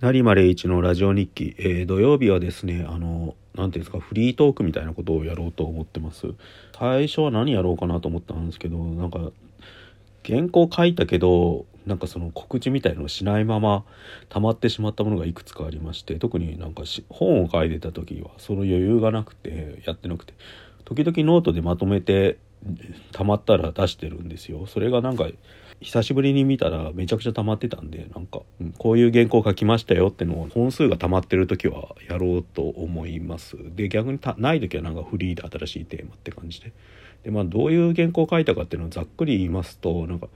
成間礼一のラジオ日記、えー、土曜日はですねあの何ていうんですかフリートークみたいなことをやろうと思ってます。最初は何やろうかなと思ったんですけどなんか原稿書いたけどなんかその告知みたいのをしないまま溜まってしまったものがいくつかありまして特になんか本を書いてた時はその余裕がなくてやってなくて。時々ノートでまとめて溜まったら出してるんですよ。それがなんか久しぶりに見たらめちゃくちゃ溜まってたんでなんか、こういう原稿書きましたよってのを本数が溜まってる時はやろうと思います。で逆にない時はなんかフリーで新しいテーマって感じで。でまあどういう原稿を書いたかっていうのをざっくり言いますとなんか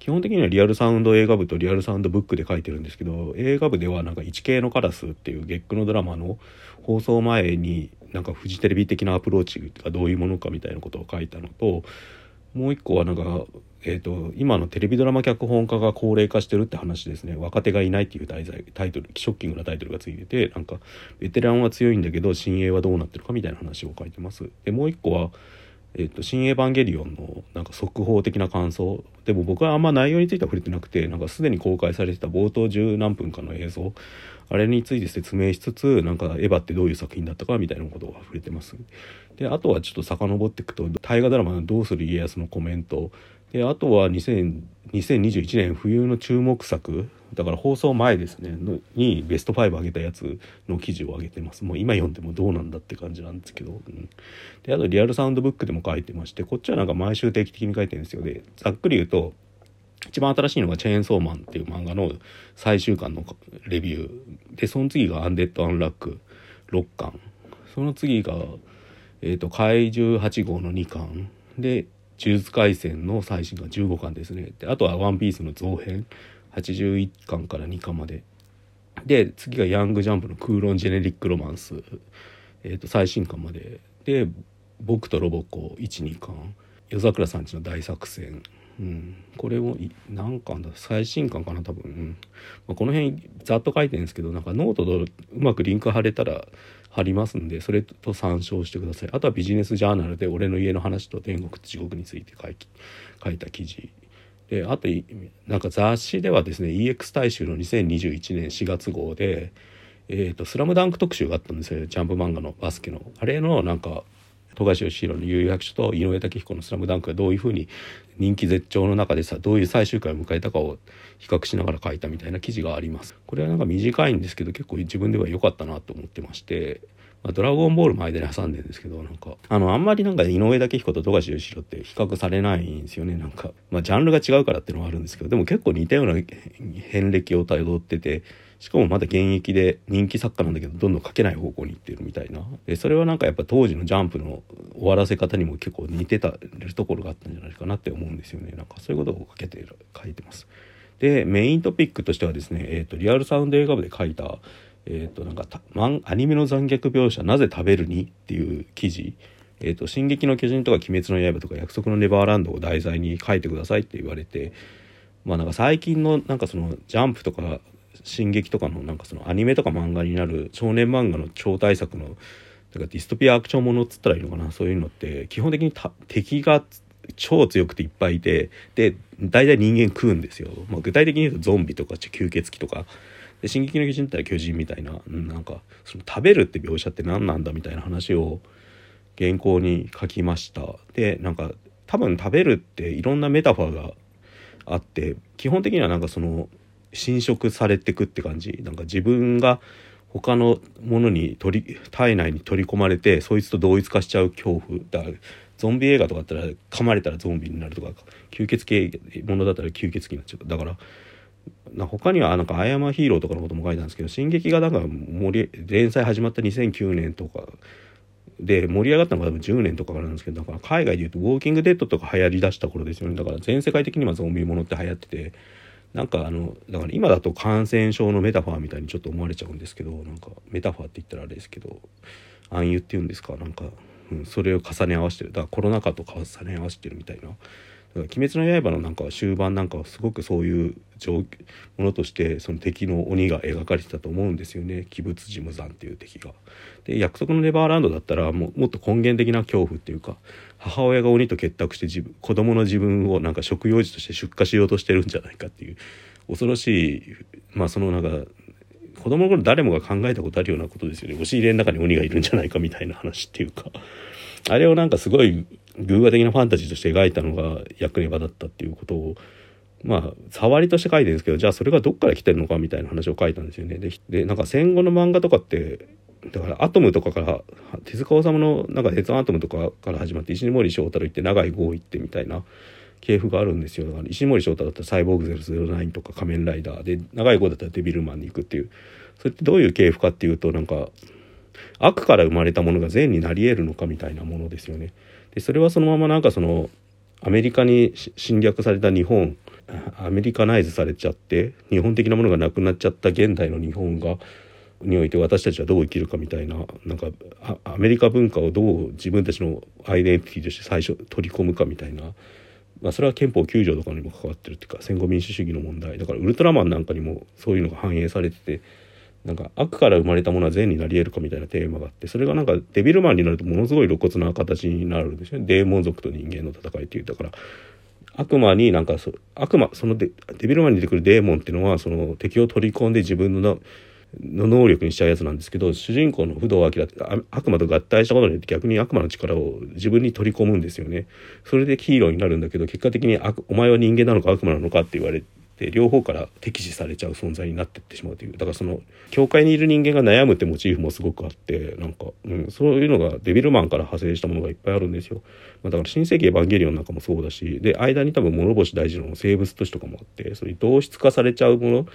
基本的にはリアルサウンド映画部とリアルサウンドブックで書いてるんですけど映画部ではなんか 1K のカラスっていう月9のドラマの放送前になんかフジテレビ的なアプローチがどういうものかみたいなことを書いたのともう一個はなんか、えーと、今のテレビドラマ脚本家が高齢化してるって話ですね。若手がいないっていう題材タイトルショッキングなタイトルがついててなんかベテランは強いんだけど新鋭はどうなってるかみたいな話を書いてます。でもう一個はえっと、新エヴァンゲリオンのなんか速報的な感想。でも僕はあんま内容については触れてなくてなんかすでに公開されてた冒頭十何分かの映像。あれについて説明しつつなんかエヴァってどういう作品だったかみたいなことが触れてます。であとはちょっと遡っていくと大河ドラマの「どうする家康」のコメント。であとは2021年冬の注目作。だから放送前ですねのにベスト5上げたやつの記事を上げてます。もう今読んでもどうなんだって感じなんですけど、うん、であとリアルサウンドブックでも書いてましてこっちはなんか毎週定期的に書いてるんですよ。でざっくり言うと一番新しいのが「チェーンソーマン」っていう漫画の最終巻のレビュー。でその次が「アンデッド・アンラック」6巻その次が、えーと、怪獣8号の2巻。で「呪術廻戦」の最新巻15巻ですね。であとは「ワンピースの増編。81巻から2巻まで。で次が「ヤングジャンプ」の「クーロン・ジェネリック・ロマンス」えーと、最新巻まで。で「僕とロボコ」12巻夜桜さんちの大作戦。うん、これも何巻だ。最新巻かな多分、まあ、この辺ざっと書いてるんですけどなんかノートとうまくリンク貼れたら貼りますんでそれと参照してください。あとはビジネスジャーナルで俺の家の話と天国と地獄について書いた記事。であとなんか雑誌ではですね EX 大衆の2021年4月号で「えーと、スラムダンク特集があったんですよ。ジャンプ漫画のバスケの。あれのなんか冨樫義博の幽遊白書と井上雄彦の「スラムダンクがどういうふうに人気絶頂の中でさどういう最終回を迎えたかを比較しながら書いたみたいな記事があります。これはなんか短いんですけど結構自分では良かったなと思ってましてまあ、ドラゴンボールも間に挟んでるんですけど、なんか、あの、あんまりなんか井上武彦と富樫義弘って比較されないんですよね、なんか。まあ、ジャンルが違うからっていうのはあるんですけど、でも結構似たような遍歴をたどってて、しかもまだ現役で人気作家なんだけど、どんどん書けない方向に行ってるみたいな。で、それはなんかやっぱ当時のジャンプの終わらせ方にも結構似てたところがあったんじゃないかなって思うんですよね。なんかそういうことを書けて、書いてます。で、メイントピックとしてはですね、えっ、ー、と、リアルサウンド映画部で書いた、えっ、ー、となんかアニメの残虐描写なぜ食べるに？っていう記事。えーと「進撃の巨人」とか「鬼滅の刃」とか「約束のネバーランド」を題材に書いてくださいって言われてまあなんか最近のなんかそのジャンプとか進撃とかのなんかそのアニメとか漫画になる少年漫画の超大作のだかディストピアアクションものっつったらいいのかな？そういうのって基本的に敵が超強くていっぱいいてで大体人間食うんですよ、まあ、具体的に言うとゾンビとか吸血鬼とか。で「進撃の巨人」って巨人みたいな、なんかその食べるって描写って何なんだみたいな話を原稿に書きました。でなんか多分食べるっていろんなメタファーがあって基本的にはなんかその侵食されてくって感じ。なんか自分が他のものに取り体内に取り込まれてそいつと同一化しちゃう恐怖。だゾンビ映画とかだったら噛まれたらゾンビになるとか吸血系ものだったら吸血鬼になっちゃうだからな他にはなんか「アイアマヒーロー」とかのことも書いたんですけど「進撃」がなんか盛り連載始まった2009年とかで盛り上がったのが多分10年とかからなんですけどだから海外でいうと「ウォーキング・デッド」とか流行りだした頃ですよね。だから全世界的にはゾンビものって流行っててなんかあのだから今だと感染症のメタファーみたいにちょっと思われちゃうんですけどなんかメタファーって言ったらあれですけど暗喩っていうんですか？なんか、うん、それを重ね合わせてる。だからコロナ禍と重ね合わせてるみたいな鬼滅の刃のなんか終盤なんかはすごくそういうものとしてその敵の鬼が描かれてたと思うんですよね。鬼物寺無惨っていう敵が。で約束のネバーランドだったらももっと根源的な恐怖っていうか母親が鬼と結託して自分子供の自分をなんか食用児として出荷しようとしてるんじゃないかっていう恐ろしいまあそのなんか子供の頃誰もが考えたことあるようなことですよね。押し入れの中に鬼がいるんじゃないかみたいな話っていうか。あれをなんかすごい偶話的なファンタジーとして描いたのが役ネバだったっていうことをまあ触りとして書いてるんですけどじゃあそれがどっから来てるのかみたいな話を書いたんですよね。ででなんか戦後の漫画とかってだからアトムとかから手塚治虫のなんか「鉄腕アトム」とかから始まって石森章太郎行って長井豪行ってみたいな系譜があるんですよだから石森章太郎だったら「サイボーグ009」とか「仮面ライダー」で長井豪だったら「デビルマン」に行くっていうそれってどういう系譜かっていうとなんか悪から生まれたものが善になり得るのかみたいなものですよね。でそれはそのままなんかそのアメリカに侵略された日本アメリカナイズされちゃって日本的なものがなくなっちゃった現代の日本がにおいて私たちはどう生きるかみたいななんかアメリカ文化をどう自分たちのアイデンティティとして最初取り込むかみたいな、まあ、それは憲法9条とかにも関わってるっていうか戦後民主主義の問題。だからウルトラマンなんかにもそういうのが反映されててなんか悪から生まれたものは善になり得るかみたいなテーマがあってそれがなんかデビルマンになるとものすごい露骨な形になるんですよねデーモン族と人間の戦いっていうだから悪魔になんかそ悪魔そのデデビルマンに出てくるデーモンっていうのはその敵を取り込んで自分のの能力にしちゃうやつなんですけど主人公の不動明って悪魔と合体したことによって逆に悪魔の力を自分に取り込むんですよね。それでヒーローになるんだけど結果的にお前は人間なのか悪魔なのかって言われて両方から敵視されちゃう存在になってってしまうというだからその教会にいる人間が悩むってモチーフもすごくあってなんか、うん、そういうのがデビルマンから派生したものがいっぱいあるんですよ。まあ、だから新世紀エヴァンゲリオンなんかもそうだしで間に多分諸星大事の生物都市とかもあってそれ同質化されちゃうもの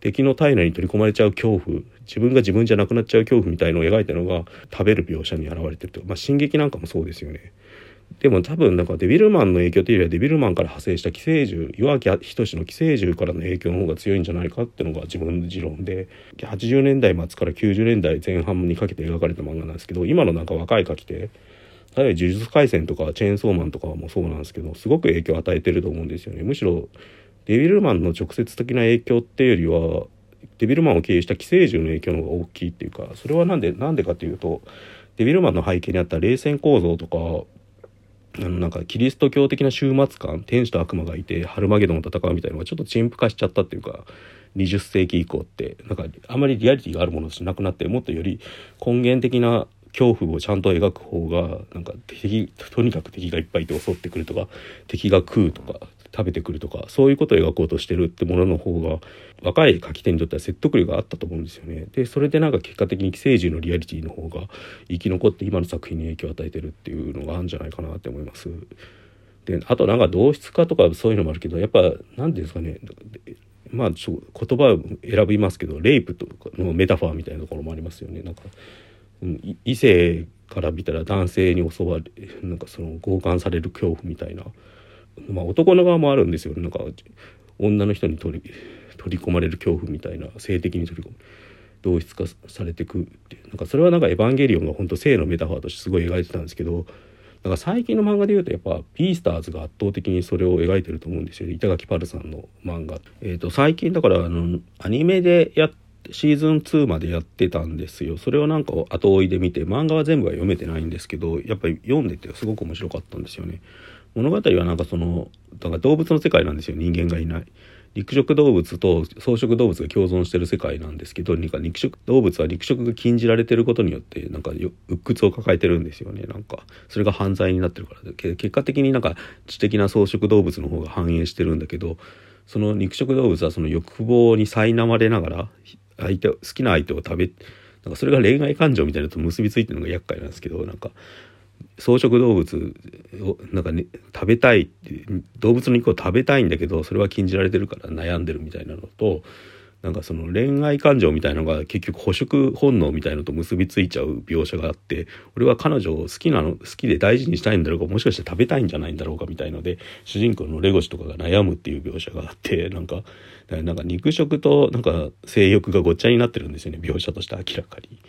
敵の体内に取り込まれちゃう恐怖自分が自分じゃなくなっちゃう恐怖みたいのを描いたのが食べる描写に現れてるとまあ進撃なんかもそうですよね。でも多分なんかデビルマンの影響というよりはデビルマンから派生した寄生獣岩城仁の寄生獣からの影響の方が強いんじゃないかっていうのが自分の持論で80年代末から90年代前半にかけて描かれた漫画なんですけど今のなんか若い書き手例えば呪術廻戦とかチェーンソーマンとかもそうなんですけどすごく影響を与えてると思うんですよね。むしろデビルマンの直接的な影響っていうよりはデビルマンを経由した寄生獣の影響の方が大きいっていうかそれはなんでなんでかというとデビルマンの背景にあった冷戦構造とかあのなんかキリスト教的な終末感天使と悪魔がいてハルマゲドンを戦うみたいなのがちょっと陳腐化しちゃったっていうか20世紀以降ってなんかあまりリアリティがあるものとしなくなってもっとより根源的な恐怖をちゃんと描く方がなんか敵とにかく敵がいっぱいいて襲ってくるとか敵が食うとか食べてくるとかそういうことを描こうとしてるってものの方が若い書き手にとっては説得力があったと思うんですよね。でそれでなんか結果的に寄生獣のリアリティの方が生き残って今の作品に影響を与えてるっていうのがあるんじゃないかなって思います。であとなんか同質化とかそういうのもあるけどやっぱ何ていうんですかねまあちょ言葉を選びますけどレイプとかのメタファーみたいなところもありますよね。なんか異性から見たら男性に襲われなんかその強姦される恐怖みたいなまあ男の側もあるんですよ。なんか女の人に取り取り込まれる恐怖みたいな性的に取り込む。同質化されてくってなんかそれはなんか「エヴァンゲリオン」が本当性のメタファーとしてすごい描いてたんですけどなんか最近の漫画で言うとやっぱ「ビースターズ」が圧倒的にそれを描いてると思うんですよ。板垣パルさんの漫画。えーと、最近だからあのアニメでやシーズン2までやってたんですよ。それをなんか後追いで見て漫画は全部は読めてないんですけどやっぱり読んでてすごく面白かったんですよね。物語はなんかそのだから動物の世界なんですよ。人間がいない。肉食動物と草食動物が共存してる世界なんですけどなんか肉食動物は肉食が禁じられてることによってなんか鬱屈を抱えてるんですよね。なんかそれが犯罪になってるから。結果的になんか知的な草食動物の方が反映してるんだけどその肉食動物はその欲望に苛まれながら相手好きな相手を食べなんかそれが恋愛感情みたいなのと結びついてるのが厄介なんですけどなんか草食動物をなんか、ね、食べたい動物の肉を食べたいんだけどそれは禁じられてるから悩んでるみたいなのとなんかその恋愛感情みたいなのが結局捕食本能みたいのと結びついちゃう描写があって俺は彼女を好きなの好きで大事にしたいんだろうかもしかして食べたいんじゃないんだろうかみたいので主人公のレゴシとかが悩むっていう描写があってなんかなんか肉食となんか性欲がごっちゃになってるんですよね描写として明らかに。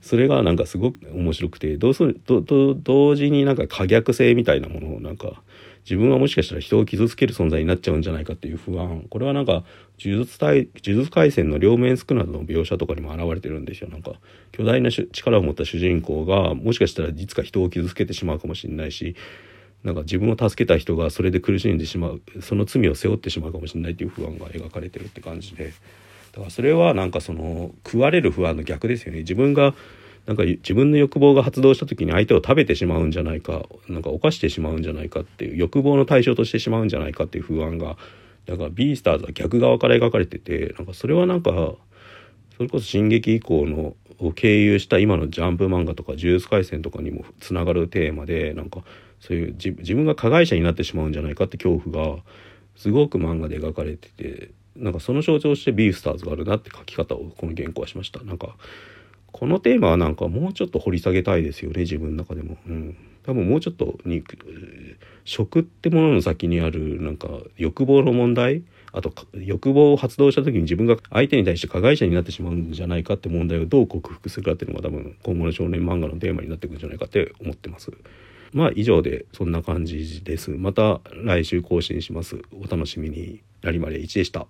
それがなんかすごく面白くてどうすると同時になんか可逆性みたいなものをなんか自分はもしかしたら人を傷つける存在になっちゃうんじゃないかっていう不安。これはなんか呪術対呪術廻戦の両面宿などの描写とかにも現れてるんですよ。なんか巨大な力を持った主人公がもしかしたらいつか人を傷つけてしまうかもしれないしなんか自分を助けた人がそれで苦しんでしまうその罪を背負ってしまうかもしれないっていう不安が描かれてるって感じで。だからそれはなんかその食われる不安の逆ですよね。自分がなんか自分の欲望が発動した時に相手を食べてしまうんじゃないかなんか犯してしまうんじゃないかっていう欲望の対象としてしまうんじゃないかっていう不安がだからビースターズは逆側から描かれててなんかそれはなんかそれこそ「進撃」以降のを経由した今のジャンプ漫画とか「呪術廻戦」とかにもつながるテーマでなんかそういう自分が加害者になってしまうんじゃないかって恐怖がすごく漫画で描かれててなんかその象徴としてビースターズがあるなって書き方をこの原稿はしました。なんかこのテーマはなんかもうちょっと掘り下げたいですよね自分の中でも。うん多分もうちょっとに食ってものの先にあるなんか欲望の問題？あと欲望を発動した時に自分が相手に対して加害者になってしまうんじゃないかって問題をどう克服するかっていうのが多分今後の少年漫画のテーマになってくるんじゃないかって思ってます。まあ以上でそんな感じです。また来週更新します。お楽しみに。ラリマレ1でした。